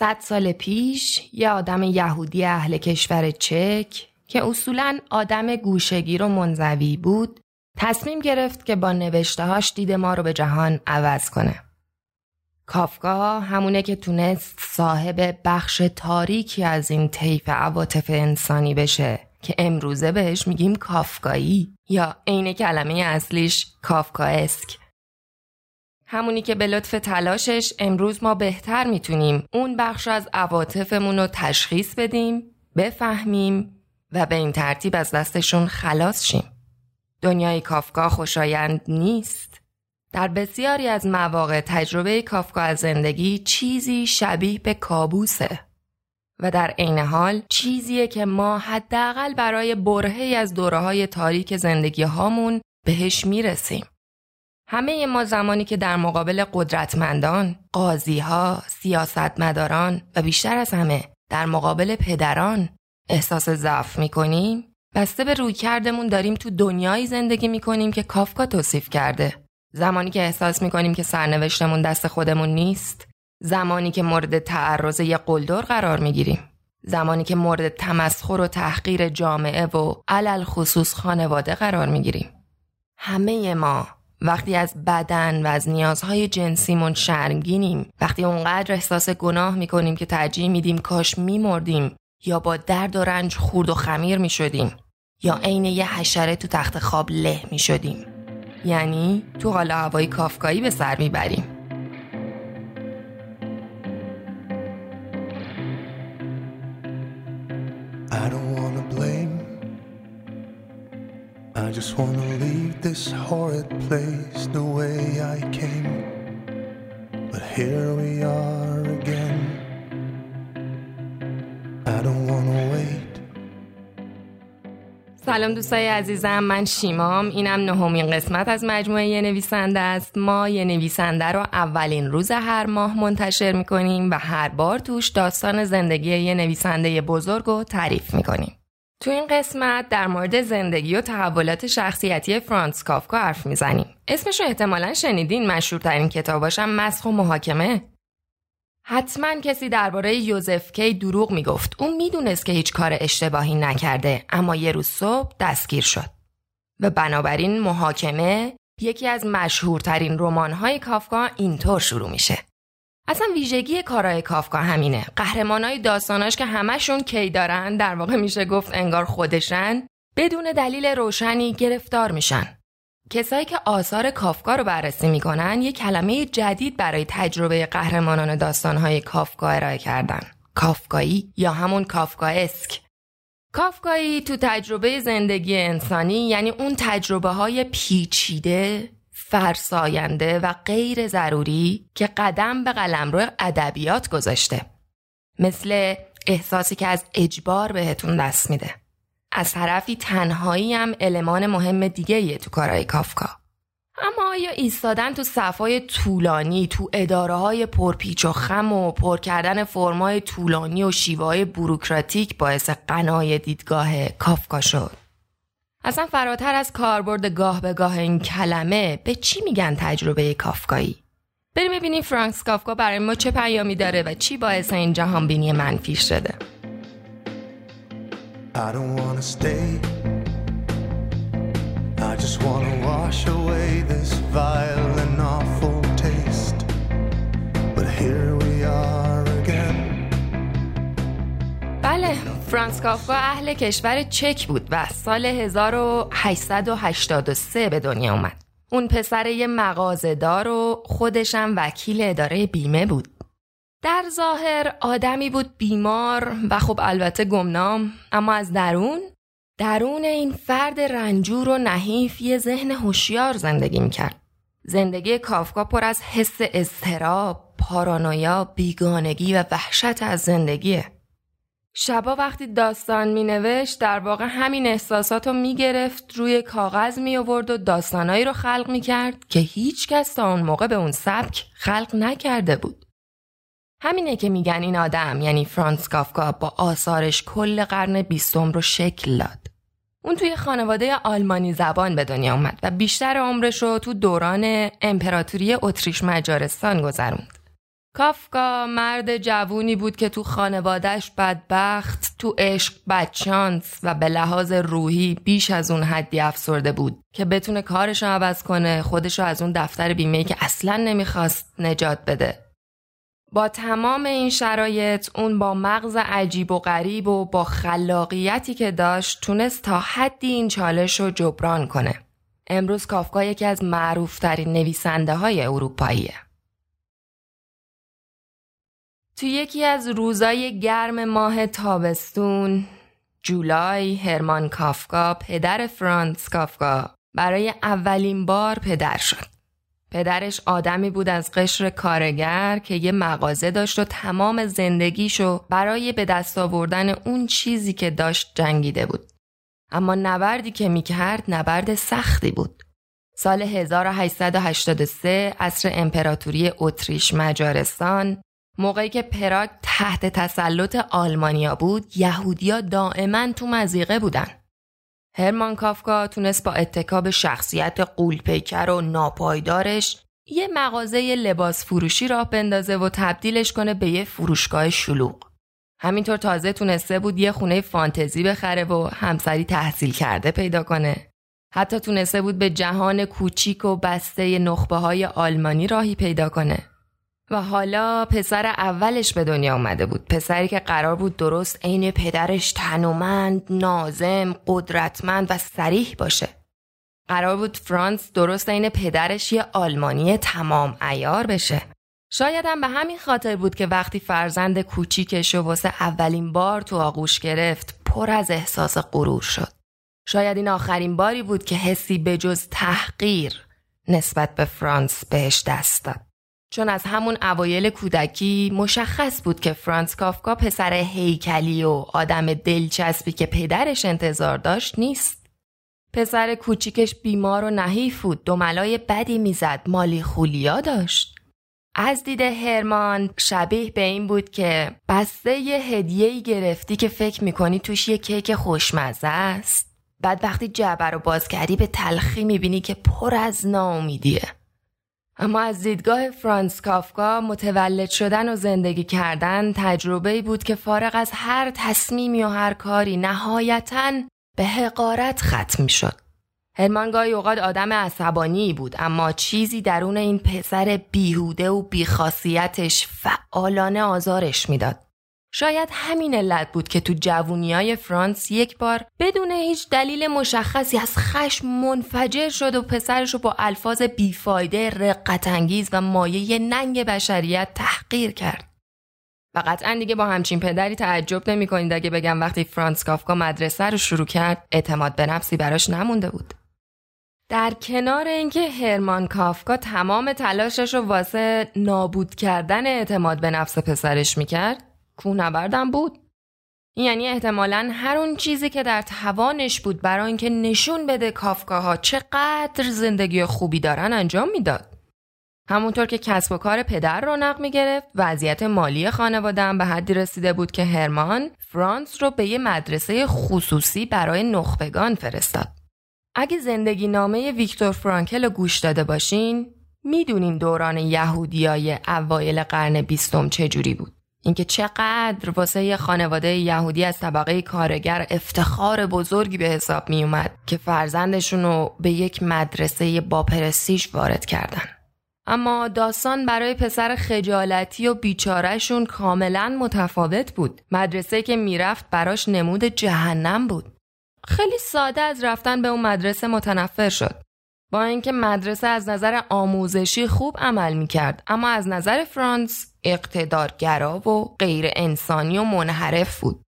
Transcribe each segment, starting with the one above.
صد سال پیش یه آدم یهودی اهل کشور چک که اصولا آدم گوشگیر و منزوی بود تصمیم گرفت که با نوشتهاش دید ما رو به جهان عوض کنه. کافکا همونه که تونست صاحب بخش تاریکی از این طیف عواطف انسانی بشه که امروزه بهش میگیم کافکایی یا عین کلمه اصلیش کافکاسک همونی که به لطف تلاشش امروز ما بهتر می‌تونیم اون بخش از عواطفمون رو تشخیص بدیم بفهمیم و به این ترتیب از دستشون خلاص شیم دنیای کافکا خوشایند نیست در بسیاری از مواقع تجربه کافکا از زندگی چیزی شبیه به کابوسه و در عین حال چیزیه که ما حداقل برای برهی از دوره های تاریک زندگی هامون بهش می‌رسیم. همه ما زمانی که در مقابل قدرتمندان، قاضیها، سیاستمداران و بیشتر از همه در مقابل پدران احساس ضعف می‌کنیم بسته به روی کردمون داریم تو دنیایی زندگی می‌کنیم که کافکا توصیف کرده. زمانی که احساس می‌کنیم که سرنوشتمون دست خودمون نیست زمانی که مورد تعرض یه قلدر قرار می‌گیریم زمانی که مورد تمسخر و تحقیر جامعه و علل خصوص خانواده قرار می‌گیریم همه ما وقتی از بدن و از نیازهای جنسیمون شرمگینیم. وقتی اونقدر احساس گناه می‌کنیم که ترجیح میدیم کاش میمردیم یا با درد و رنج خورد و خمیر می‌شدیم یا عین یه حشره تو تخت خواب له می‌شدیم. یعنی تو حال هوای کافکایی به سر می‌بریم. I don't I just wanna leave this horrid place the way I came. But here we are again. I don't wanna wait. سلام دوستای عزیزم من شیمام اینم نهمین قسمت از مجموعه یه نویسنده است ما یه نویسنده رو اولین روز هر ماه منتشر می‌کنیم و هر بار توش داستان زندگی یه نویسنده بزرگ رو تعریف می‌کنیم تو این قسمت در مورد زندگی و تحولات شخصیتی فرانس کافکا حرف می‌زنیم اسمش رو احتمالا شنیدین مشهورترین کتاباشم مسخ و محاکمه حتما کسی درباره یوزف کی دروغ می‌گفت. اون می‌دونست که هیچ کار اشتباهی نکرده اما یه روز صبح دستگیر شد. و بنابراین محاکمه یکی از مشهورترین رمان‌های کافکا اینطور شروع میشه. اصلا ویژگی کارهای کافکا همینه. قهرمانای داستاناش که همشون کی دارن در واقع میشه گفت انگار خودشن بدون دلیل روشنی گرفتار میشن. کسایی که آثار کافکا رو بررسی می‌کنن یه کلمه جدید برای تجربه قهرمانان داستانهای کافکا ارائه کردن. کافکایی یا همون کافکاسک. کافکایی تو تجربه زندگی انسانی یعنی اون تجربه های پیچیده، فرساینده و غیر ضروری که قدم به قلم رو ادبیات گذاشته. مثل احساسی که از اجبار بهتون دست میده. از طرفی تنهایی هم المان مهم دیگه یه تو کارهای کافکا اما آیا ایستادن تو صفای طولانی تو اداره های پرپیچ و خم و پر کردن فرمای طولانی و شیوه های بروکراتیک باعث قنای دیدگاه کافکا شد؟ اصلا فراتر از کاربرد گاه به گاه این کلمه به چی میگن تجربه کافکایی؟ بریم ببینیم فرانکس کافکا برای ما چه پیامی داره و چی باعث این جهان بینی منفی شده. I don't wanna stay. I just wanna wash away this vile and awful taste. But here بله فرانس کافکا اهل کشور چک بود و سال 1883 به دنیا اومد. اون پسر یه مغازه‌دار و خودشم وکیل اداره بیمه بود. در ظاهر آدمی بود بیمار و خب البته گمنام اما از درون درون این فرد رنجور و نحیف یه ذهن هوشیار زندگی می‌کرد. زندگی کافکا پر از حس اضطراب، پارانویا، بیگانگی و وحشت از زندگیه. شبا وقتی داستان می نوشت در واقع همین احساسات رو می گرفت روی کاغذ می آورد و داستانایی رو خلق می کرد که هیچ کس تا اون موقع به اون سبک خلق نکرده بود. همینه که میگن این آدم یعنی فرانس کافکا با آثارش کل قرن بیستم رو شکل داد. اون توی خانواده آلمانی زبان به دنیا اومد و بیشتر عمرش رو تو دوران امپراتوری اتریش مجارستان گذروند. کافکا مرد جوونی بود که تو خانوادش بدبخت، تو عشق بدچانس و به لحاظ روحی بیش از اون حدی افسرده بود که بتونه کارش رو عوض کنه خودش از اون دفتر بیمه که اصلا نمی‌خواست نجات بده. با تمام این شرایط اون با مغز عجیب و غریب و با خلاقیتی که داشت تونست تا حدی این چالش رو جبران کنه. امروز کافکا یکی از معروفترین نویسنده های اروپاییه. تو یکی از روزای گرم ماه تابستون جولای هرمان کافکا پدر فرانس کافکا برای اولین بار پدر شد. پدرش آدمی بود از قشر کارگر که یه مغازه داشت و تمام زندگیشو برای به دست آوردن اون چیزی که داشت جنگیده بود. اما نبردی که می‌کرد نبرد سختی بود. سال 1883 عصر امپراتوری اتریش مجارستان موقعی که پراگ تحت تسلط آلمانیا بود یهودیا دائما تو مزیقه بودن. هرمان کافکا تونست با اتکاب شخصیت قولپیکر و ناپایدارش یه مغازه لباس فروشی راه بندازه و تبدیلش کنه به یه فروشگاه شلوغ. همینطور تازه تونسته بود یه خونه فانتزی بخره و همسری تحصیل کرده پیدا کنه. حتی تونسته بود به جهان کوچیک و بسته نخبه های آلمانی راهی پیدا کنه. و حالا پسر اولش به دنیا اومده بود. پسری که قرار بود درست عین پدرش تنومند، نازم، قدرتمند و سریح باشه. قرار بود فرانس درست عین پدرش یه آلمانی تمام ایار بشه. شاید هم به همین خاطر بود که وقتی فرزند کوچیکش و واسه اولین بار تو آغوش گرفت پر از احساس غرور شد. شاید این آخرین باری بود که حسی به جز تحقیر نسبت به فرانس بهش دست داد. چون از همون اوایل کودکی مشخص بود که فرانس کافکا پسر هیکلی و آدم دلچسبی که پدرش انتظار داشت نیست. پسر کوچیکش بیمار و نحیف بود دوملای بدی می‌زد مالی خولیا داشت. از دید هرمان شبیه به این بود که بسته یه هدیهی گرفتی که فکر می‌کنی توش یه کیک خوشمزه است. بعد وقتی جعبه رو باز کردی به تلخی می‌بینی که پر از ناامیدیه. اما از دیدگاه فرانس کافکا متولد شدن و زندگی کردن تجربه بود که فارغ از هر تصمیمی و هر کاری نهایتا به حقارت ختم شد. هرمان اوقات آدم عصبانی بود اما چیزی درون این پسر بیهوده و بیخاصیتش فعالانه آزارش می‌داد. شاید همین علت بود که تو جوونی های فرانس یک بار بدون هیچ دلیل مشخصی از خشم منفجر شد و پسرش رو با الفاظ بیفایده رقتانگیز و مایه ننگ بشریت تحقیر کرد. و قطعا دیگه با همچین پدری تعجب نمی کنید اگه بگم وقتی فرانس کافکا مدرسه رو شروع کرد اعتماد به نفسی براش نمونده بود. در کنار اینکه هرمان کافکا تمام تلاشش رو واسه نابود کردن اعتماد به نفس پسرش می‌کرد کوهنوردم بود یعنی احتمالا هر اون چیزی که در توانش بود برای اینکه نشون بده کافکاها چقدر زندگی خوبی دارن انجام می‌داد همونطور که کسب و کار پدر رونق می گرفت وضعیت مالی خانواده به حدی رسیده بود که هرمان فرانس رو به یه مدرسه خصوصی برای نخبگان فرستاد. اگه زندگی نامه ویکتور فرانکل رو گوش داده باشین می‌دونین دوران یهودیای اوایل قرن بیستم چجوری بود. اینکه چقدر واسه خانواده یهودی از طبقه کارگر افتخار بزرگی به حساب می اومد که فرزندشون رو به یک مدرسه با وارد کردن. اما داستان برای پسر خجالتی و بیچارهشون کاملا متفاوت بود. مدرسه که می‌رفت براش نمود جهنم بود. خیلی ساده از رفتن به اون مدرسه متنفر شد. با اینکه مدرسه از نظر آموزشی خوب عمل می کرد اما از نظر فرانس اقتدارگرا و غیر انسانی و منحرف بود.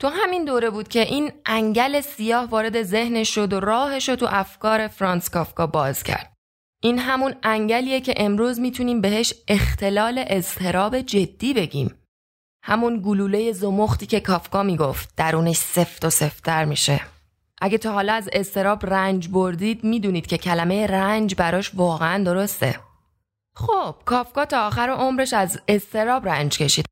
تو همین دوره بود که این انگل سیاه وارد ذهنش شد و راهش رو تو افکار فرانس کافکا باز کرد. این همون انگلیه که امروز می‌تونیم بهش اختلال اضطراب جدی بگیم. همون گلوله زمختی که کافکا می‌گفت درونش سفت و سفتر میشه. اگه تا حالا از استراب رنج بردید می‌دونید که کلمه رنج براش واقعا درسته. خب کافکا تا آخر عمرش از استراب رنج کشید.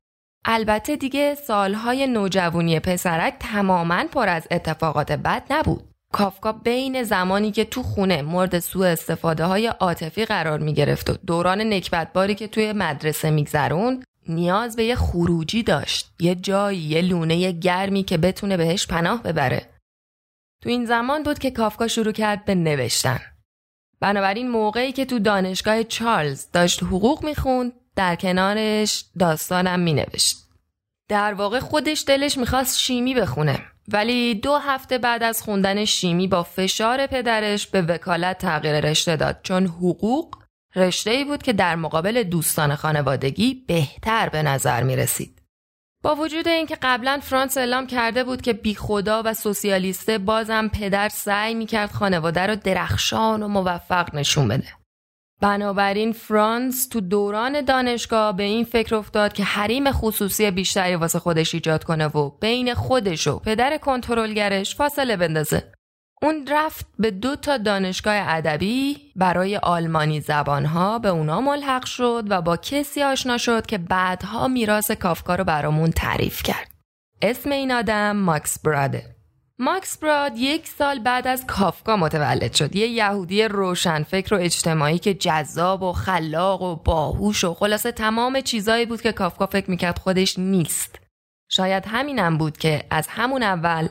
البته دیگه سالهای نوجوانی پسرک تماما پر از اتفاقات بد نبود. کافکا بین زمانی که تو خونه مورد سوء استفاده های عاطفی قرار می گرفت و دوران نکبتباری که توی مدرسه میگذروند نیاز به یه خروجی داشت یه جایی یه لونه گرمی که بتونه بهش پناه ببره تو این زمان بود که کافکا شروع کرد به نوشتن بنابراین موقعی که تو دانشگاه چارلز داشت حقوق می‌خوند در کنارش داستانم مینوشت در واقع خودش دلش می‌خواست شیمی بخونه ولی دو هفته بعد از خوندن شیمی با فشار پدرش به وکالت تغییر رشته داد چون حقوق رشته ای بود که در مقابل دوستان خانوادگی بهتر به نظر می رسید. با وجود اینکه قبلا فرانس اعلام کرده بود که بی خدا و سوسیالیسته بازم پدر سعی می کرد خانواده رو درخشان و موفق نشون بده. بنابراین فرانس تو دوران دانشگاه به این فکر افتاد که حریم خصوصی بیشتری واسه خودش ایجاد کنه و بین خودش و پدر کنترلگرش فاصله بندازه. اون رفت به دو تا دانشگاه ادبی برای آلمانی زبانها به اونا ملحق شد و با کسی آشنا شد که بعدها میراث کافکا رو برامون تعریف کرد. اسم این آدم ماکس براده. ماکس براد یک سال بعد از کافکا متولد شد یه یهودی روشنفکر و اجتماعی که جذاب و خلاق و باهوش و خلاصه تمام چیزایی بود که کافکا فکر می‌کرد خودش نیست شاید همینم بود که از همون اول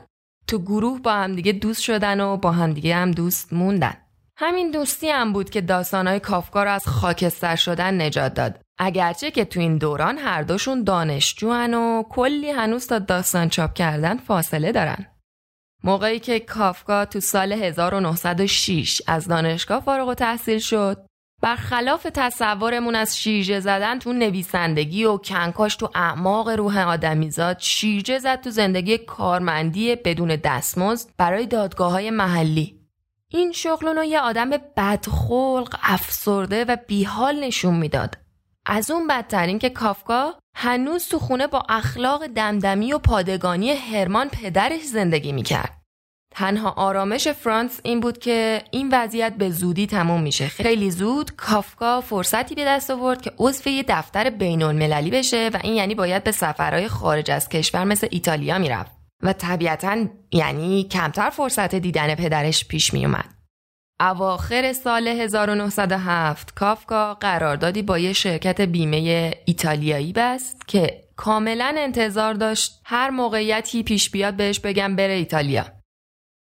تو گروه با همدیگه دوست شدن و با همدیگه هم دوست موندن. همین دوستی هم بود که داستانهای کافکا رو از خاکستر شدن نجات داد. اگرچه که تو این دوران هر دوشون دانشجوان و کلی هنوز تا داستان چاپ کردن فاصله دارن. موقعی که کافکا تو سال 1906 از دانشگاه فارغ و تحصیل شد برخلاف تصورمون از شیرجه زدن تو نویسندگی و کنکاش تو اعماق روح آدمیزاد شیرجه زد تو زندگی کارمندی بدون دستمزد برای دادگاه های محلی این شغل رو یه آدم بدخلق افسرده و بیحال نشون می‌داد از اون بدترین که کافکا هنوز تو خونه با اخلاق دمدمی و پادگانی هرمان پدرش زندگی می‌کرد. تنها آرامش فرانس این بود که این وضعیت به زودی تموم میشه. خیلی زود کافکا فرصتی به دست آورد که عضو یه دفتر بین المللی بشه و این یعنی باید به سفرهای خارج از کشور مثل ایتالیا می‌رفت. و طبیعتا یعنی کمتر فرصت دیدن پدرش پیش میومد. اواخر سال 1907 کافکا قراردادی با یه شرکت بیمه ایتالیایی بست که کاملا انتظار داشت هر موقعیتی پیش بیاد بهش بگم بره ایتالیا.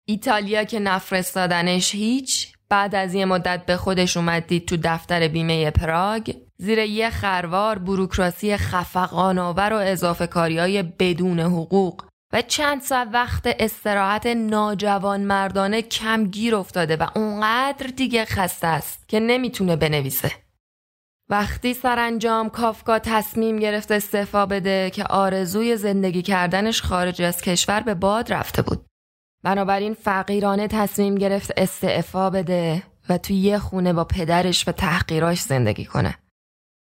ایتالیا که نفرستادنش هیچ بعد از یه مدت به خودش اومد دید تو دفتر بیمه پراگ زیر یه خروار بروکراسی خفقان آور و اضافه کاری های بدون حقوق و چند ساعت وقت استراحت ناجوان مردانه کم گیر افتاده و اونقدر دیگه خسته است که نمی‌تونه بنویسه. وقتی سرانجام کافکا تصمیم گرفت استعفا بده که آرزوی زندگی کردنش خارج از کشور به باد رفته بود. بنابراین فقیرانه تصمیم گرفت استعفا بده و توی یه خونه با پدرش و تحقیراش زندگی کنه.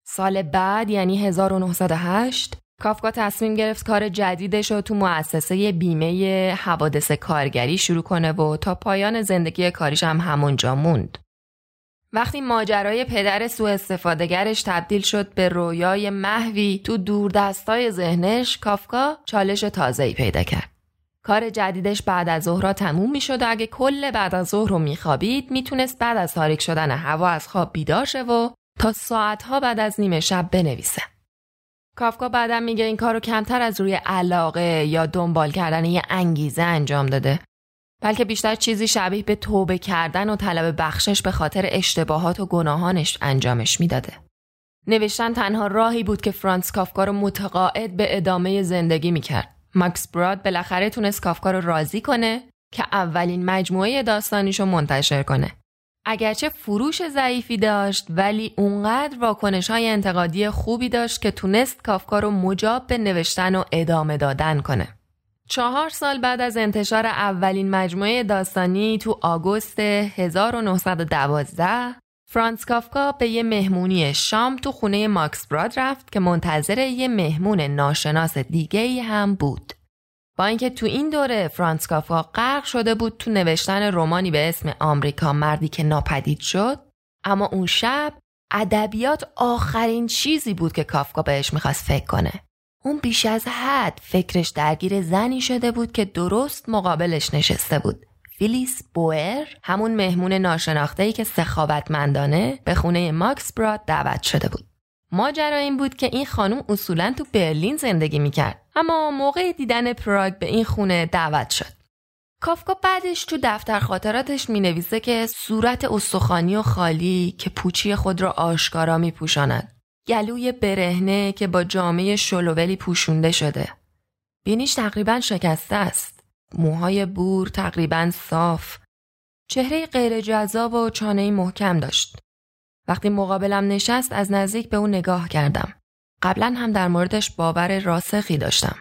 سال بعد یعنی 1908 کافکا تصمیم گرفت کار جدیدش رو تو مؤسسه بیمه حوادث کارگری شروع کنه و تا پایان زندگی کاریش هم همونجا موند. وقتی ماجرای پدر سوء استفادهگرش تبدیل شد به رویای محوی تو دوردستای ذهنش کافکا چالش تازه‌ای پیدا کرد. کار جدیدش بعد از ظهر تموم می شد و اگه کل بعد از ظهر رو میخوابید می‌تونست بعد از تاریک شدن هوا از خواب بیدار شه و تا ساعتها بعد از نیمه شب بنویسه. کافکا بعدا میگه این کارو کمتر از روی علاقه یا دنبال کردن یه انگیزه انجام داده بلکه بیشتر چیزی شبیه به توبه کردن و طلب بخشش به خاطر اشتباهات و گناهانش انجامش می‌داده. نوشتن تنها راهی بود که فرانس کافکا رو متقاعد به ادامه زندگی می‌کرد. ماکس براد بالاخره تونست کافکا رو راضی کنه که اولین مجموعه داستانیشو منتشر کنه. اگرچه فروش ضعیفی داشت ولی اونقدر واکنش های انتقادی خوبی داشت که تونست کافکا رو مجاب به نوشتن و ادامه دادن کنه. چهار سال بعد از انتشار اولین مجموعه داستانی تو آگوست 1912 فرانس کافکا به یه مهمونی شام تو خونه ماکس براد رفت که منتظر یه مهمون ناشناس دیگه ای هم بود. با اینکه تو این دوره فرانس کافکا غرق شده بود تو نوشتن رومانی به اسم آمریکا مردی که ناپدید شد اما اون شب ادبیات آخرین چیزی بود که کافکا بهش می‌خواست فکر کنه اون بیش از حد فکرش درگیر زنی شده بود که درست مقابلش نشسته بود فیلیس بوئر همون مهمون ناشناخته ای که سخاوتمندانه به خونه ماکس براد دعوت شده بود. ماجرا این بود که این خانم اصولا تو برلین زندگی می‌کرد اما موقع دیدن پراگ به این خونه دعوت شد. کافکا بعدش تو دفتر خاطراتش می نویسه که صورت استخوانی و خالی که پوچی خود را آشکارا می پوشاند. گلوی برهنه که با جامعه شلوولی پوشونده شده. بینیش تقریبا شکسته است. موهای بور تقریبا صاف. چهره غیر جذاب و چانه محکم داشت. وقتی مقابلم نشست از نزدیک به او نگاه کردم. قبلا هم در موردش باور راسخی داشتم.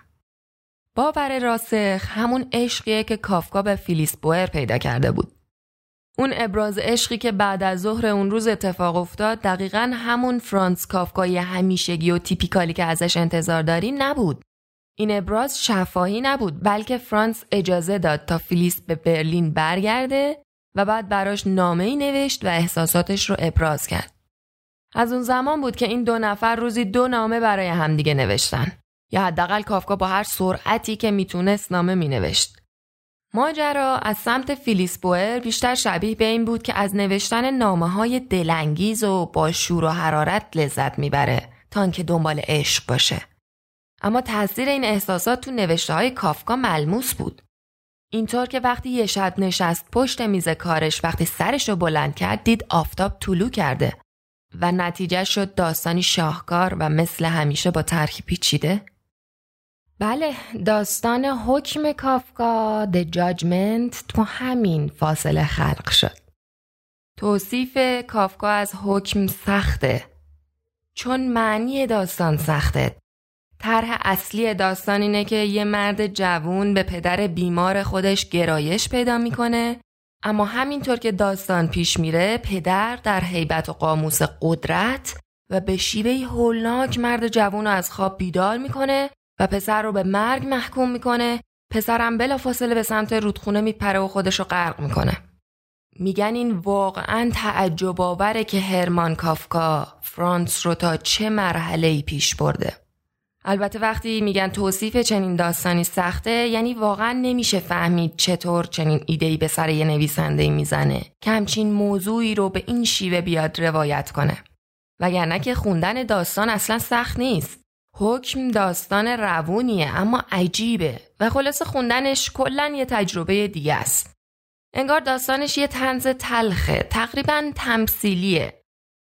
باور راسخ همون عشقیه که کافکا به فیلیس بوئر پیدا کرده بود. اون ابراز عشقی که بعد از ظهر اون روز اتفاق افتاد دقیقا همون فرانس کافکای همیشگی و تیپیکالی که ازش انتظار داری نبود. این ابراز شفاهی نبود بلکه فرانس اجازه داد تا فیلیس به برلین برگرده و بعد براش نامه ای نوشت و احساساتش رو ابراز کرد. از اون زمان بود که این دو نفر روزی دو نامه برای همدیگه نوشتن. یا حداقل کافکا با هر سرعتی که می‌تونست نامه مینوشت. ماجرا از سمت فیلیس بوئر بیشتر شبیه به این بود که از نوشتن نامه های دلانگیز و با شور و حرارت لذت می‌بره تا اینکه دنبال عشق باشه. اما تاثیر این احساسات تو نوشته های کافکا ملموس بود. اینطور که وقتی یه شب نشست پشت میز کارش وقتی سرش رو بلند کرد دید آفتاب طلو کرده و نتیجه شد داستانی شاهکار و مثل همیشه با ترکی پیچیده. بله داستان حکم کافکا The Judgment تو همین فاصله خلق شد. توصیف کافکا از حکم سخته چون معنی داستان سخته. طرح اصلی داستان اینه که یه مرد جوون به پدر بیمار خودش گرایش پیدا می‌کنه. اما همینطور که داستان پیش میره پدر در حیبت و قاموس قدرت و به شیوه هولناک مرد جوون رو از خواب بیدار می‌کنه و پسر رو به مرگ محکوم می‌کنه. پسرم بلا فاصله به سمت رودخونه میپره و خودش رو غرق می‌کنه. میگن این واقعا تعجب آوره که هرمان کافکا فرانس رو تا چه مرحله ای پیش برده. البته وقتی میگن توصیف چنین داستانی سخته یعنی واقعا نمیشه فهمید چطور چنین ایدهی به سر یه نویسنده می‌زنه. که همچین موضوعی رو به این شیوه بیاد روایت کنه. وگرنه که خوندن داستان اصلا سخت نیست. حکم داستان روونیه اما عجیبه. و خلاصه خوندنش کلا یه تجربه دیگه است. انگار داستانش یه تنز تلخه. تقریبا تمثیلیه.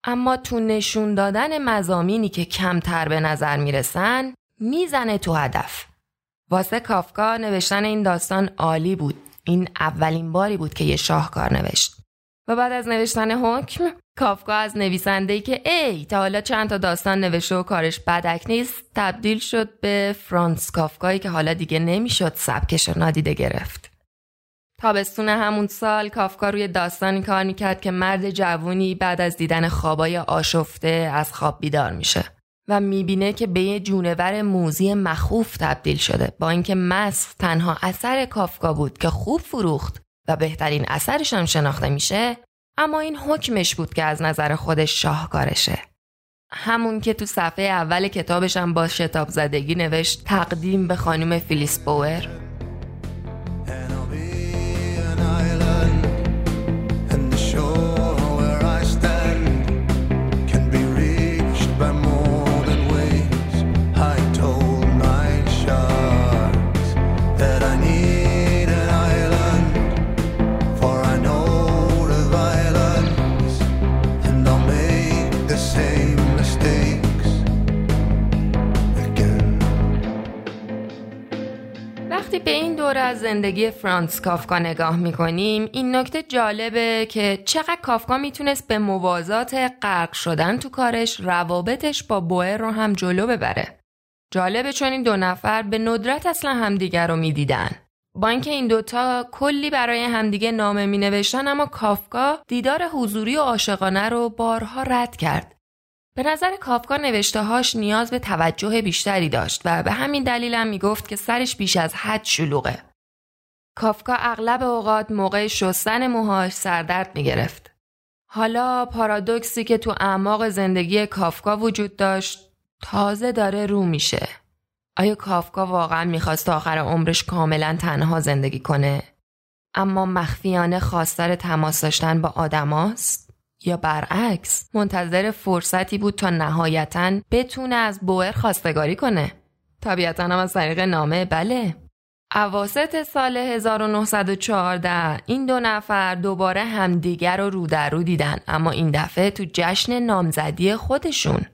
اما تو نشون دادن مزامینی که کمتر به نظر می‌رسن می‌زنه تو هدف. واسه کافکا نوشتن این داستان عالی بود. این اولین باری بود که یه شاهکار نوشت. و بعد از نوشتن حکم کافکا از نویسنده که ای تا حالا چند تا داستان نوشته و کارش بدک نیست تبدیل شد به فرانس کافکایی که حالا دیگه نمی‌شد سبکش رو نادیده گرفت. تابستون همون سال کافکا روی داستانی کار می‌کرد که مرد جوونی بعد از دیدن خوابای آشفته از خواب بیدار میشه و می‌بینه که به یه جونور موزی مخوف تبدیل شده با اینکه مسخ تنها اثر کافکا بود که خوب فروخت و بهترین اثرش هم شناخته میشه اما این حکمش بود که از نظر خودش شاهکارشه. همون که تو صفحه اول کتابشم با شتاب زدگی نوشت تقدیم به خانم فیلیس بوئر به این دوره از زندگی فرانس کافکا نگاه می‌کنیم این نکته جالبه که چقدر کافکا می‌تونست به موازات غرق شدن تو کارش روابطش با بوئر رو هم جلو ببره. جالبه چون این دو نفر به ندرت اصلا همدیگر رو می‌دیدن. با اینکه این دوتا کلی برای همدیگه نامه می نوشتن اما کافکا دیدار حضوری و عاشقانه رو بارها رد کرد. به نظر کافکا نوشته هاش نیاز به توجه بیشتری داشت و به همین دلیل هم می‌گفت که سرش بیش از حد شلوغه. کافکا اغلب اوقات موقع شستن موهاش سردرد می‌گرفت. حالا پارادوکسی که تو اعماق زندگی کافکا وجود داشت تازه داره رو میشه. آیا کافکا واقعا می‌خواست آخر عمرش کاملا تنها زندگی کنه؟ اما مخفیانه خواستار تماس داشتن با آدماست یا برعکس منتظر فرصتی بود تا نهایتا بتونه از بوئر خواستگاری کنه. طبیعتا هم از طریق نامه بله. اواسط سال 1914 این دو نفر دوباره همدیگر رو رو در رو دیدن اما این دفعه تو جشن نامزدی خودشون.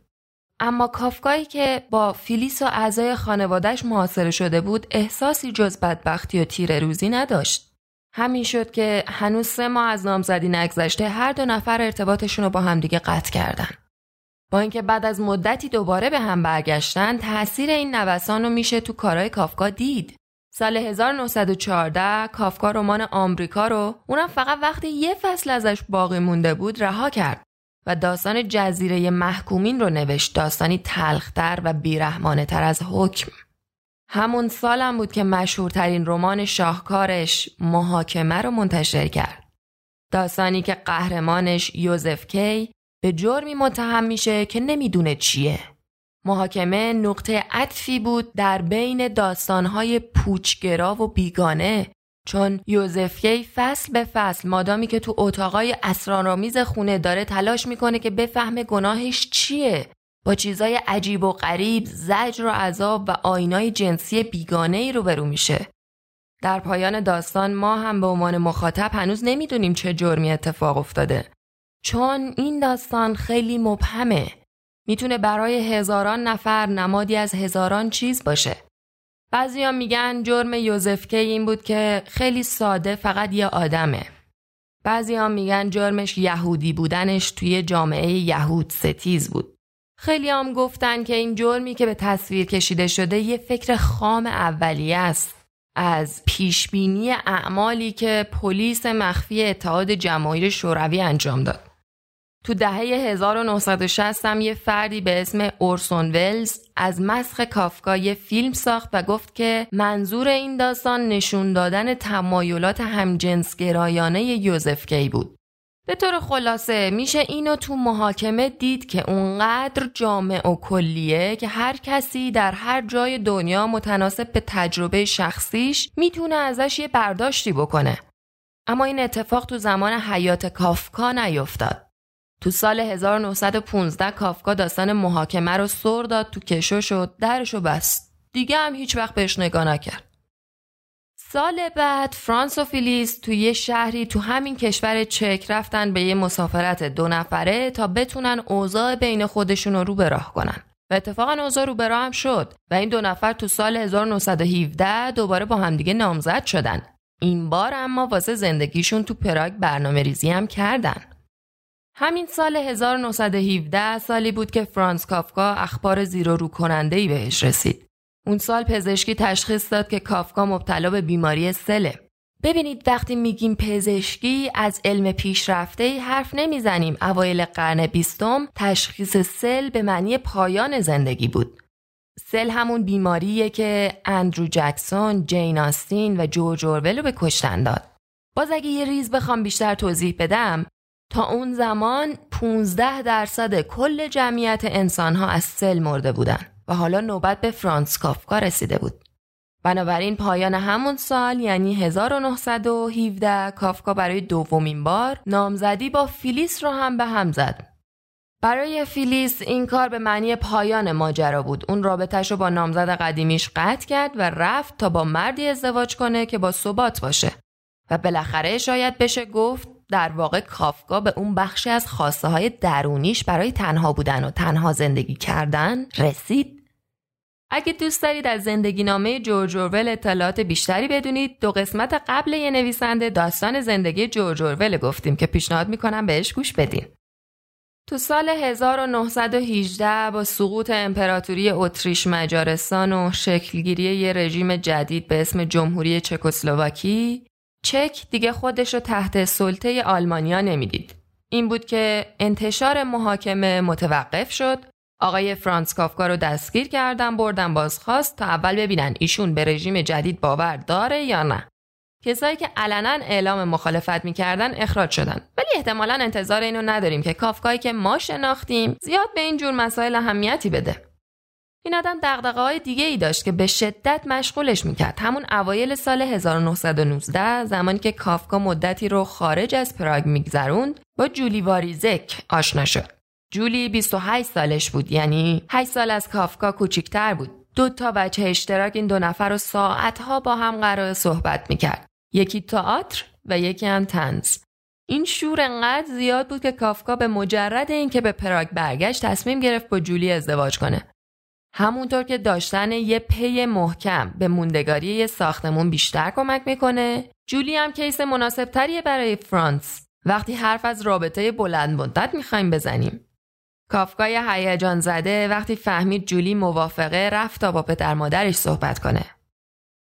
اما کافکایی که با فیلیس و اعضای خانوادهش محاصره شده بود احساسی جز بدبختی و تیر روزی نداشت. همین شد که هنوز سه ماه از نامزدی نگذشته هر دو نفر ارتباطشون رو با همدیگه قطع کردن. با اینکه بعد از مدتی دوباره به هم برگشتن تاثیر این نوسان رو میشه تو کارهای کافکا دید. سال 1914 کافکا رمان آمریکا رو اونم فقط وقتی یه فصل ازش باقی مونده بود رها کرد و داستان جزیره محکومین رو نوشت. داستانی تلختر و بیرحمانه تر از حکم. همون سالم بود که مشهورترین رمان شاهکارش محاکمه رو منتشر کرد. داستانی که قهرمانش یوزف کی به جرمی متهم میشه که نمی‌دونه چیه. محاکمه نقطه عطفی بود در بین داستانهای پوچگرا و بیگانه چون یوزفکی فصل به فصل مادامی که تو اتاقای اسرارآمیز خونه داره تلاش می‌کنه که بفهمه گناهش چیه. با چیزای عجیب و غریب زجر و عذاب و آینای جنسی بیگانه ای روبرو میشه در پایان داستان ما هم به عنوان مخاطب هنوز نمی‌دونیم چه جرمی اتفاق افتاده چون این داستان خیلی مبهمه می‌تونه برای هزاران نفر نمادی از هزاران چیز باشه بعضیا میگن جرم یوزفکی این بود که خیلی ساده فقط یه آدمه. بعضیا میگن جرمش یهودی بودنش توی جامعه یهود ستیز بود. خیلی هم گفتن که این جرمی که به تصویر کشیده شده یه فکر خام اولیه است. از پیشبینی اعمالی که پلیس مخفی اتحاد جماهیر شوروی انجام داد. تو دهه 1960 هم یه فردی به اسم اورسون ولز از مسخ کافکا یه فیلم ساخت و گفت که منظور این داستان نشون دادن تمایلات همجنسگرایانه یوزف کی بود. به طور خلاصه میشه اینو تو محاکمه دید که اونقدر جامع و کلیه که هر کسی در هر جای دنیا متناسب به تجربه شخصیش می‌تونه ازش یه برداشتی بکنه. اما این اتفاق تو زمان حیات کافکا نیفتاد. تو سال 1915 کافکا داستان محاکمه رو سر داد تو کشو شد درشو بست دیگه هم هیچ وقت بهش نگاه نکرد سال بعد فرانس و فیلیس تو یه شهری تو همین کشور چک رفتن به یه مسافرت دو نفره تا بتونن اوضاع بین خودشون رو به راه کنن. و اتفاقا اوضاع رو به راه هم شد و این دو نفر تو سال 1917 دوباره با همدیگه نامزد شدن. این بار اما واسه زندگیشون تو پراگ برنامه ریزی هم کردن. همین سال 1917 سالی بود که فرانس کافکا اخبار زیر و رو کننده ای بهش رسید. اون سال پزشکی تشخیص داد که کافکا مبتلا به بیماری سله. ببینید وقتی میگیم پزشکی از علم پیشرفته حرف نمی‌زنیم اوایل قرن بیستم تشخیص سل به معنی پایان زندگی بود. سل همون بیماریه که اندرو جکسون، جین آستین و جورج اورول رو به کشتن داد. باز اگه یه ریز بخوام بیشتر توضیح بدم تا اون زمان 15 درصد کل جمعیت انسانها از سل مرده بودن و حالا نوبت به فرانس کافکا رسیده بود. بنابراین پایان همون سال یعنی 1917 کافکا برای دومین بار نامزدی با فیلیس رو هم به هم زد. برای فیلیس این کار به معنی پایان ماجرا بود. اون رابطهش رو با نامزد قدیمیش قطع کرد و رفت تا با مردی ازدواج کنه که با ثبات باشه. و بالاخره شاید بشه گفت در واقع کافکا به اون بخشی از خواسته های درونیش برای تنها بودن و تنها زندگی کردن رسید. اگه دوست دارید از زندگی نامه جورج اورول اطلاعات بیشتری بدونید دو قسمت قبل یه نویسنده داستان زندگی جورج اورول گفتیم که پیشنهاد می‌کنم بهش گوش بدین. تو سال 1918 با سقوط امپراتوری اتریش مجارستان و شکلگیری یه رژیم جدید به اسم جمهوری چکسلواکی چک دیگه خودش رو تحت سلطه آلمانیا نمی‌دید. این بود که انتشار محاکمه متوقف شد. آقای فرانس کافکا رو دستگیر کردن بردن بازخواست تا اول ببینن ایشون به رژیم جدید باور داره یا نه. کسایی که علنا اعلام مخالفت می‌کردن اخراج شدن. ولی احتمالا انتظار اینو نداریم که کافکایی که ما شناختیم زیاد به این جور مسائل اهمیتی بده. این آدم دقدقه های دیگه ای داشت که به شدت مشغولش می‌کرد. همون اوایل سال 1919 زمانی که کافکا مدتی رو خارج از پراگ میگذروند با جولی واریزک آشنا شد. جولی 28 سالش بود یعنی 8 سال از کافکا کوچیکتر بود. دو تا بچه اشتراک این دو نفر رو ساعتها با هم قرار صحبت می‌کرد. یکی تئاتر و یکی هم تنز این شور انقدر زیاد بود که کافکا به مجرد اینکه به پراگ برگشت تصمیم گرفت با جولی ازدواج کنه. همونطور که داشتن یه پی محکم به موندگاری یه ساختمون بیشتر کمک می‌کنه. جولی هم کیس مناسب تریه برای فرانس. وقتی حرف از رابطه بلند مدت می‌خوایم بزنیم. کافکای هیجان زده وقتی فهمید جولی موافقه رفت تا با پدر مادرش صحبت کنه.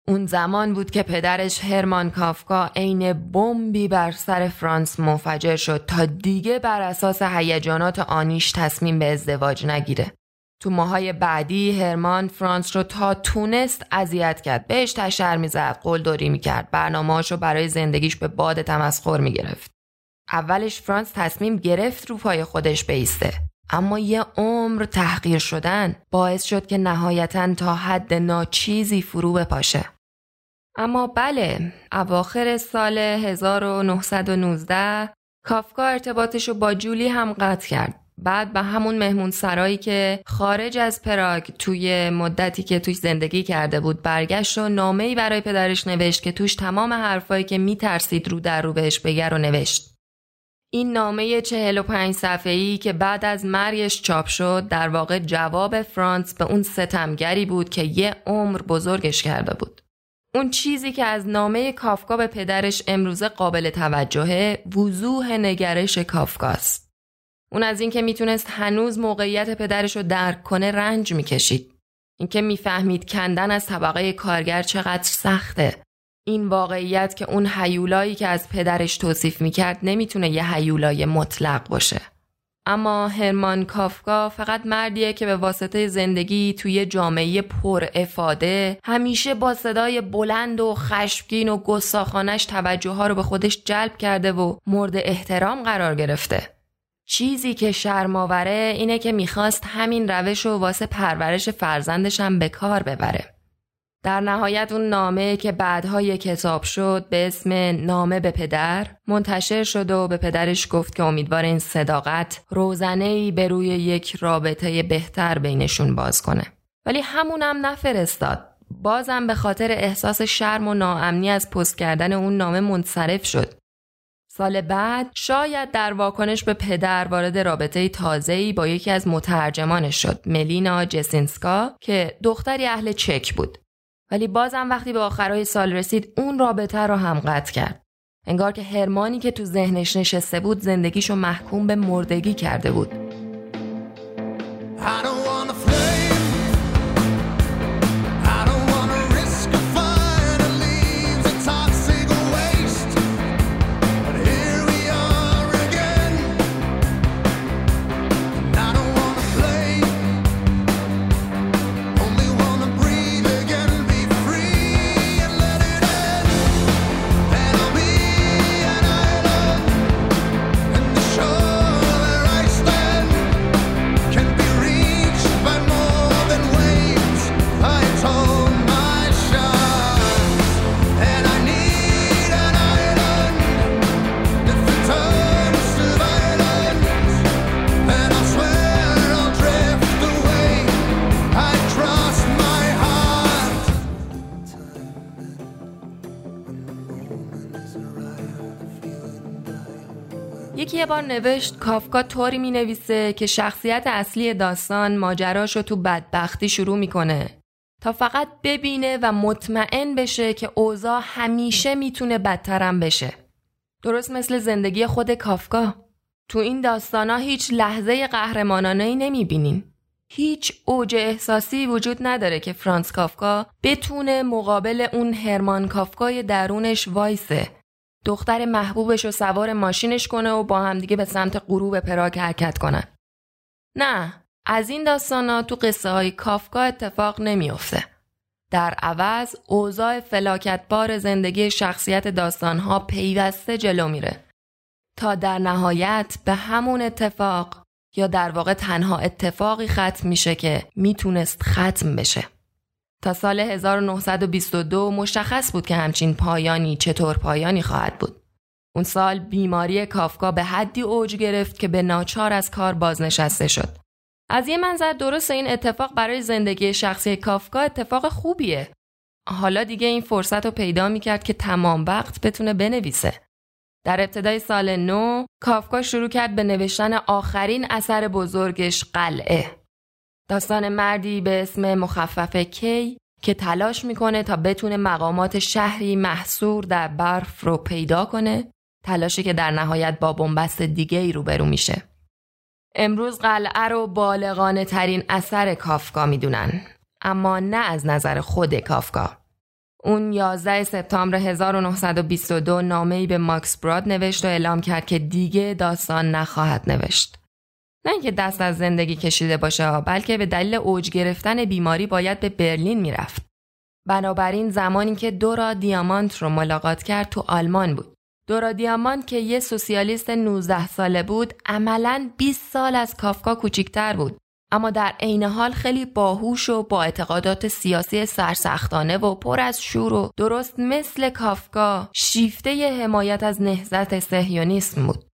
اون زمان بود که پدرش هرمان کافکا عین بمبی بر سر فرانس منفجر شد تا دیگه بر اساس هیجانات آنیش تصمیم به ازدواج نگیره. تو ماهای بعدی هرمان فرانس رو تا تونست اذیت کرد. بهش تشر می‌زد قلدری می‌کرد برنامهاش رو برای زندگیش به باد تمسخر می‌گرفت. اولش فرانس تصمیم گرفت رو پای خودش بیسته. اما یه عمر تحقیر شدن باعث شد که نهایتا تا حد ناچیزی فرو بپاشه. اما بله اواخر سال 1919 کافکا ارتباطش رو با جولی هم قطع کرد. بعد به همون مهمون سرایی که خارج از پراگ توی مدتی که توش زندگی کرده بود برگشت و نامه ای برای پدرش نوشت که توش تمام حرفایی که میترسید رو در رو بهش بگر و نوشت. این نامه 45 صفحه‌ای که بعد از مرگش چاپ شد در واقع جواب فرانس به اون ستمگری بود که یه عمر بزرگش کرده بود. اون چیزی که از نامه کافکا به پدرش امروزه قابل توجهه وضوح نگرش کافکاست. اون از اینکه می‌تونست هنوز موقعیت پدرش رو درک کنه رنج می‌کشید. اینکه می‌فهمید کندن از طبقه کارگر چقدر سخته. این واقعیت که اون حیولایی که از پدرش توصیف می‌کرد نمی‌تونه یه حیولای مطلق باشه. اما هرمان کافکا فقط مردیه که به واسطه زندگی توی جامعه پر افاده همیشه با صدای بلند و خشمگین و گستاخانش توجه ها رو به خودش جلب کرده و مورد احترام قرار گرفته. چیزی که شرماوره اینه که می‌خواست همین روش و واسه پرورش فرزندش هم به کار ببره. در نهایت اون نامه که بعدها یک کتاب شد به اسم نامه به پدر منتشر شد و به پدرش گفت که امیدوار این صداقت روزنه ای به روی یک رابطه بهتر بینشون باز کنه. ولی همونم نفرستاد. بازم به خاطر احساس شرم و ناامنی از پست کردن اون نامه منصرف شد. سال بعد شاید در واکنش به پدر وارد رابطه تازه‌ای با یکی از مترجمانش شد ملینا جسینسکا که دختری اهل چک بود. ولی بازم وقتی به آخرهای سال رسید اون رابطه رو هم قطع کرد. انگار که هرمانی که تو ذهنش نشسته بود زندگیشو محکوم به مردگی کرده بود. یه بار نوشت کافکا طوری می نویسه که شخصیت اصلی داستان ماجراشو تو بدبختی شروع می‌کنه تا فقط ببینه و مطمئن بشه که اوضاع همیشه می‌تونه بدترم بشه. درست مثل زندگی خود کافکا. تو این داستانا هیچ لحظه قهرمانانه ای نمی‌بینین. هیچ اوج احساسی وجود نداره که فرانس کافکا بتونه مقابل اون هرمان کافکای درونش وایسه دختر محبوبش رو سوار ماشینش کنه و با همدیگه به سمت غروب پراگ حرکت کنن. نه، از این داستانا تو قصه های کافکا اتفاق نمیافته. در عوض اوضاع فلاکتبار زندگی شخصیت داستانها پیوسته جلو میره تا در نهایت به همون اتفاق یا در واقع تنها اتفاقی ختم میشه که می‌تونست ختم بشه. تا سال 1922 مشخص بود که همچین پایانی چطور پایانی خواهد بود. اون سال بیماری کافکا به حدی اوج گرفت که به ناچار از کار بازنشسته شد. از یه منظر درست این اتفاق برای زندگی شخصی کافکا اتفاق خوبیه. حالا دیگه این فرصت رو پیدا می‌کرد که تمام وقت بتونه بنویسه. در ابتدای سال نو کافکا شروع کرد به نوشتن آخرین اثر بزرگش قلعه. داستان مردی به اسم مخفف کی که تلاش می‌کنه تا بتونه مقامات شهری محصور در برف رو پیدا کنه تلاشی که در نهایت با بنبست دیگه ای روبرو میشه. امروز قلعه رو بالغانه ترین اثر کافکا می‌دونن اما نه از نظر خود کافکا. اون 11 سپتامبر 1922 نامه‌ای به ماکس براد نوشت و اعلام کرد که دیگه داستان نخواهد نوشت. نه اینکه دست از زندگی کشیده باشه بلکه به دلیل اوج گرفتن بیماری باید به برلین می‌رفت. بنابراین زمانی که دورا دیامانت رو ملاقات کرد تو آلمان بود. دورا دیامانت که یه سوسیالیست 19 ساله بود عملا 20 سال از کافکا کوچیکتر بود اما در عین حال خیلی باهوش و با اعتقادات سیاسی سرسختانه و پر از شور و درست مثل کافکا شیفته حمایت از نهضت سهیونیسم بود.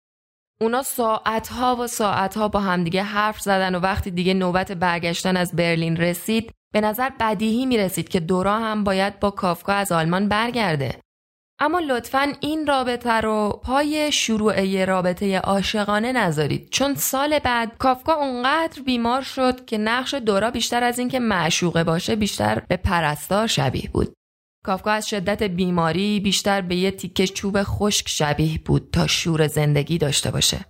اونا ساعتها و ساعتها با همدیگه حرف زدن و وقتی دیگه نوبت برگشتن از برلین رسید به نظر بدیهی می رسید که دورا هم باید با کافکا از آلمان برگرده. اما لطفا این رابطه رو پای شروع رابطه عاشقانه نذارید چون سال بعد کافکا اونقدر بیمار شد که نقش دورا بیشتر از اینکه معشوقه باشه بیشتر به پرستار شبیه بود. کافکا از شدت بیماری بیشتر به یه تیکه چوب خشک شبیه بود تا شور زندگی داشته باشه.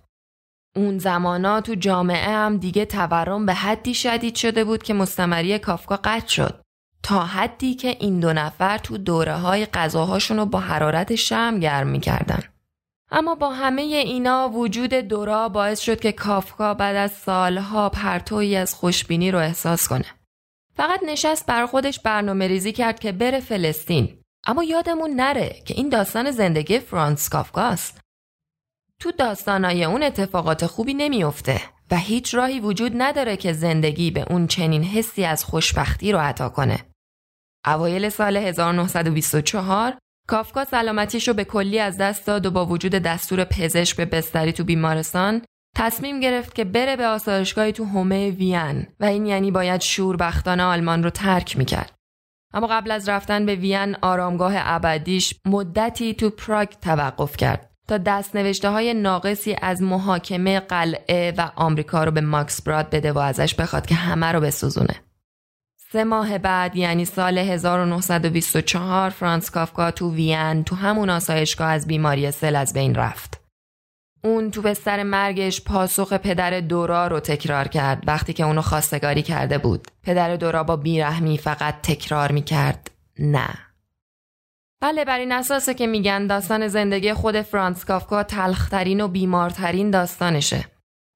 اون زمانا تو جامعه هم دیگه تورم به حدی شدید شده بود که مستمری کافکا قطع شد. تا حدی که این دو نفر تو دوره های غذاهاشون رو با حرارت شم گرم می‌کردن. اما با همه اینا وجود دورا باعث شد که کافکا بعد از سالها پرتویی از خوشبینی رو احساس کنه. فقط نشست بر خودش برنامه ریزی کرد که بره فلسطین. اما یادمون نره که این داستان زندگی فرانس کافکاست. تو داستانای اون اتفاقات خوبی نمیافته و هیچ راهی وجود نداره که زندگی به اون چنین حسی از خوشبختی رو عطا کنه. اوایل سال 1924 کافکا سلامتیش رو به کلی از دست داد و با وجود دستور پزشک به بستری تو بیمارستان تصمیم گرفت که بره به آسایشگاهی تو هومه وین و این یعنی باید شوربختان آلمان رو ترک می‌کرد. اما قبل از رفتن به وین آرامگاه ابدیش مدتی تو پراگ توقف کرد تا دست نوشته های ناقصی از محاکمه قلعه و آمریکا رو به ماکس براد بده و ازش بخواد که همه رو بسوزونه. سه ماه بعد یعنی سال 1924 فرانس کافکا تو وین تو همون آسایشگاه از بیماری سل از بین رفت. اون تو بستر مرگش پاسخ پدر دورا رو تکرار کرد وقتی که اونو خواستگاری کرده بود. پدر دورا با بیرحمی فقط تکرار می‌کرد نه. بله بر این اساسه که میگن داستان زندگی خود فرانس کافکا تلخترین و بیمارترین داستانشه.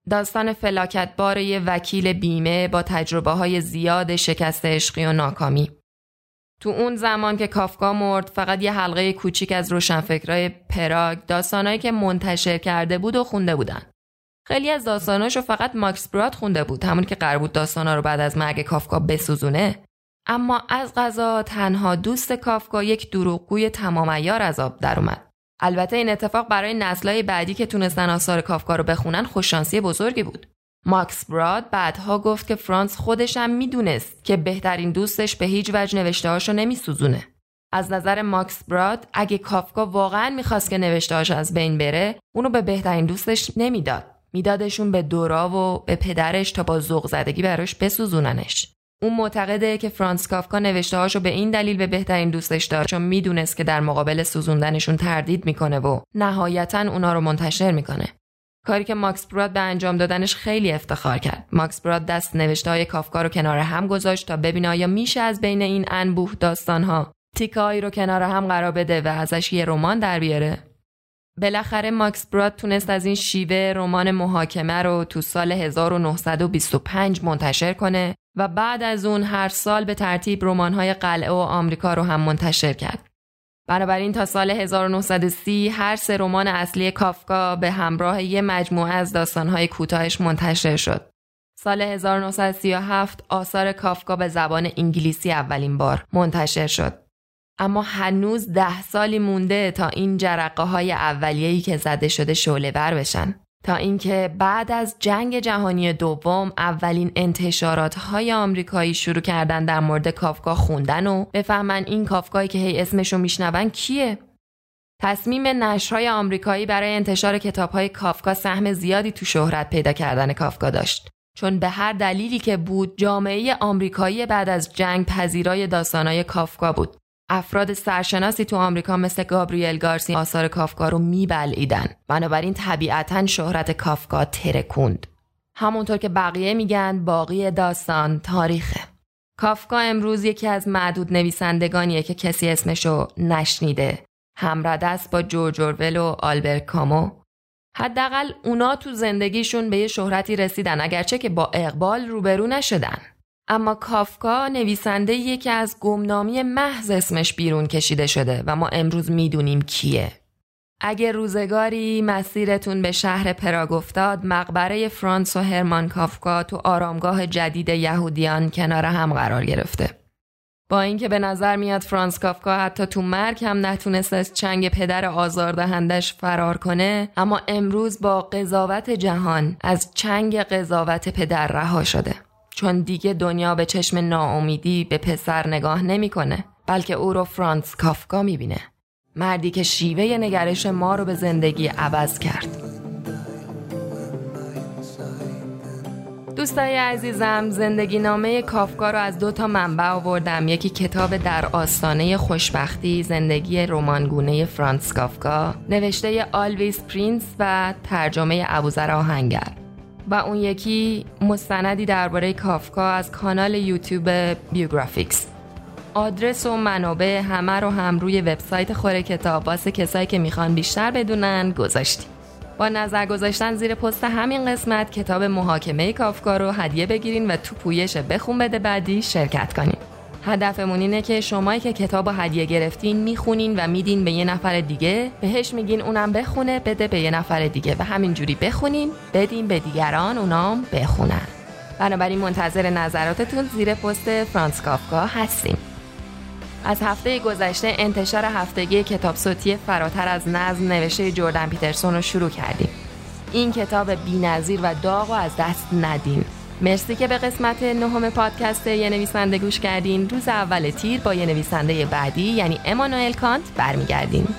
داستان فلاکتبار یه وکیل بیمه با تجربه های زیاد شکست عشقی و ناکامی. تو اون زمان که کافکا مرد فقط یه حلقه کوچیک از روشنفکرای پراگ داستانهایی که منتشر کرده بود و خونده بودن. خیلی از داستاناشو فقط ماکس براد خونده بود همون که قرار بود داستانا رو بعد از مرگ کافکا بسوزونه اما از غذا تنها دوست کافکا یک دروغگوی تمام ایار از آب در اومد. البته این اتفاق برای نسلهای بعدی که تونستن آثار کافکا رو بخونن خوششانسی بزرگی بود. ماکس براد بعدها گفت که فرانس خودش هم می‌دونست که بهترین دوستش به هیچ وجه نوشته هاشو نمیسوزونه. از نظر ماکس براد اگه کافکا واقعا می‌خواست که نوشته از بین بره اونو به بهترین دوستش نمی‌داد. میدادشون به دورا و به پدرش تا با ذوق زدگی براش بسوزوننش. اون معتقده که فرانس کافکا نوشته هاشو به این دلیل به بهترین دوستش داره چون می‌دونست که در مقابل سوزوندنشون تردید می‌کنه و نهایتا اونا رو منتشر می‌کنه. کاری که ماکس براد به انجام دادنش خیلی افتخار کرد. ماکس براد دست نوشته های کافکا رو کنار هم گذاشت تا ببینه آیا میشه از بین این انبوه داستانها تیکایی رو کنار هم قرار بده و ازش یه رمان در بیاره. بالاخره ماکس براد تونست از این شیوه رمان محاکمه رو تو سال 1925 منتشر کنه و بعد از اون هر سال به ترتیب رمان‌های قلعه و آمریکا رو هم منتشر کرد. بنابراین تا سال 1930 هر سه رمان اصلی کافکا به همراه یه مجموعه از داستانهای کوتاهش منتشر شد. سال 1937 آثار کافکا به زبان انگلیسی اولین بار منتشر شد. اما هنوز ده سالی مونده تا این جرقه های اولیه‌ای که زده شده شعله بر بشن. تا اینکه بعد از جنگ جهانی دوم اولین انتشارات های آمریکایی شروع کردن در مورد کافکا خوندن و بفهمن این کافکایی که هی اسمشو میشنون کیه. تصمیم نشرهای آمریکایی برای انتشار کتاب های کافکا سهم زیادی تو شهرت پیدا کردن کافکا داشت. چون به هر دلیلی که بود جامعه آمریکایی بعد از جنگ پذیرای داستانهای کافکا بود. افراد سرشناسی تو آمریکا مثل گابریل گارسی آثار کافکا رو میبلعیدن. بنابراین طبیعتا شهرت کافکا ترکوند. همونطور که بقیه میگن باقی داستان تاریخه. کافکا امروز یکی از معدود نویسندگانیه که کسی اسمشو نشنیده. همرده است با جورج اورول و آلبرت کامو. حداقل اونا تو زندگیشون به یه شهرتی رسیدن اگرچه که با اقبال روبرو نشدن. اما کافکا نویسنده که از گمنامی محض اسمش بیرون کشیده شده و ما امروز می‌دونیم کیه. اگه روزگاری مسیرتون به شهر پراگ افتاد مقبره فرانس و هرمان کافکا تو آرامگاه جدید یهودیان کنار هم قرار گرفته. با اینکه به نظر میاد فرانس کافکا حتی تو مرگ هم نتونست از چنگ پدر آزاردهندش فرار کنه اما امروز با قضاوت جهان از چنگ قضاوت پدر رها شده. چون دیگه دنیا به چشم ناامیدی به پسر نگاه نمی‌کنه بلکه او رو فرانس کافکا می‌بینه. مردی که شیوه نگرش ما رو به زندگی عوض کرد. دوستای عزیزم زندگی نامه کافکا رو از دو تا منبع آوردم. یکی کتاب در آستانه خوشبختی زندگی رمانگونه فرانس کافکا نوشته آلویس پرینس و ترجمه ابوذر آهنگر. و اون یکی مستندی درباره کافکا از کانال یوتیوب Biographics. آدرس و منابع همه رو هم روی وبسایت خوره کتاب واسه کسایی که می‌خوان بیشتر بدونن گذاشتیم با نظر گذاشتن زیر پست همین قسمت کتاب محاکمه کافکا رو هدیه بگیرین و تو پویش بخون بده بعدی شرکت کنین. هدفمون اینه که شمایی که کتاب هدیه گرفتین می‌خونین و میدین به یه نفر دیگه بهش میگین اونم بخونه بده به یه نفر دیگه و همینجوری بخونین بدین به دیگران اونام بخونن. بنابراین منتظر نظراتتون زیر پست فرانس کافکا هستیم. از هفته گذشته انتشار هفتگی کتاب صوتی فراتر از نظم نوشته جردن پیترسون رو شروع کردیم. این کتاب بینظیر و داغ و از دست ندین مرسی که به قسمت نهم پادکست یه نویسنده گوش کردین. روز اول تیر با یه نویسنده بعدی یعنی امانوئل کانت برمیگردیم.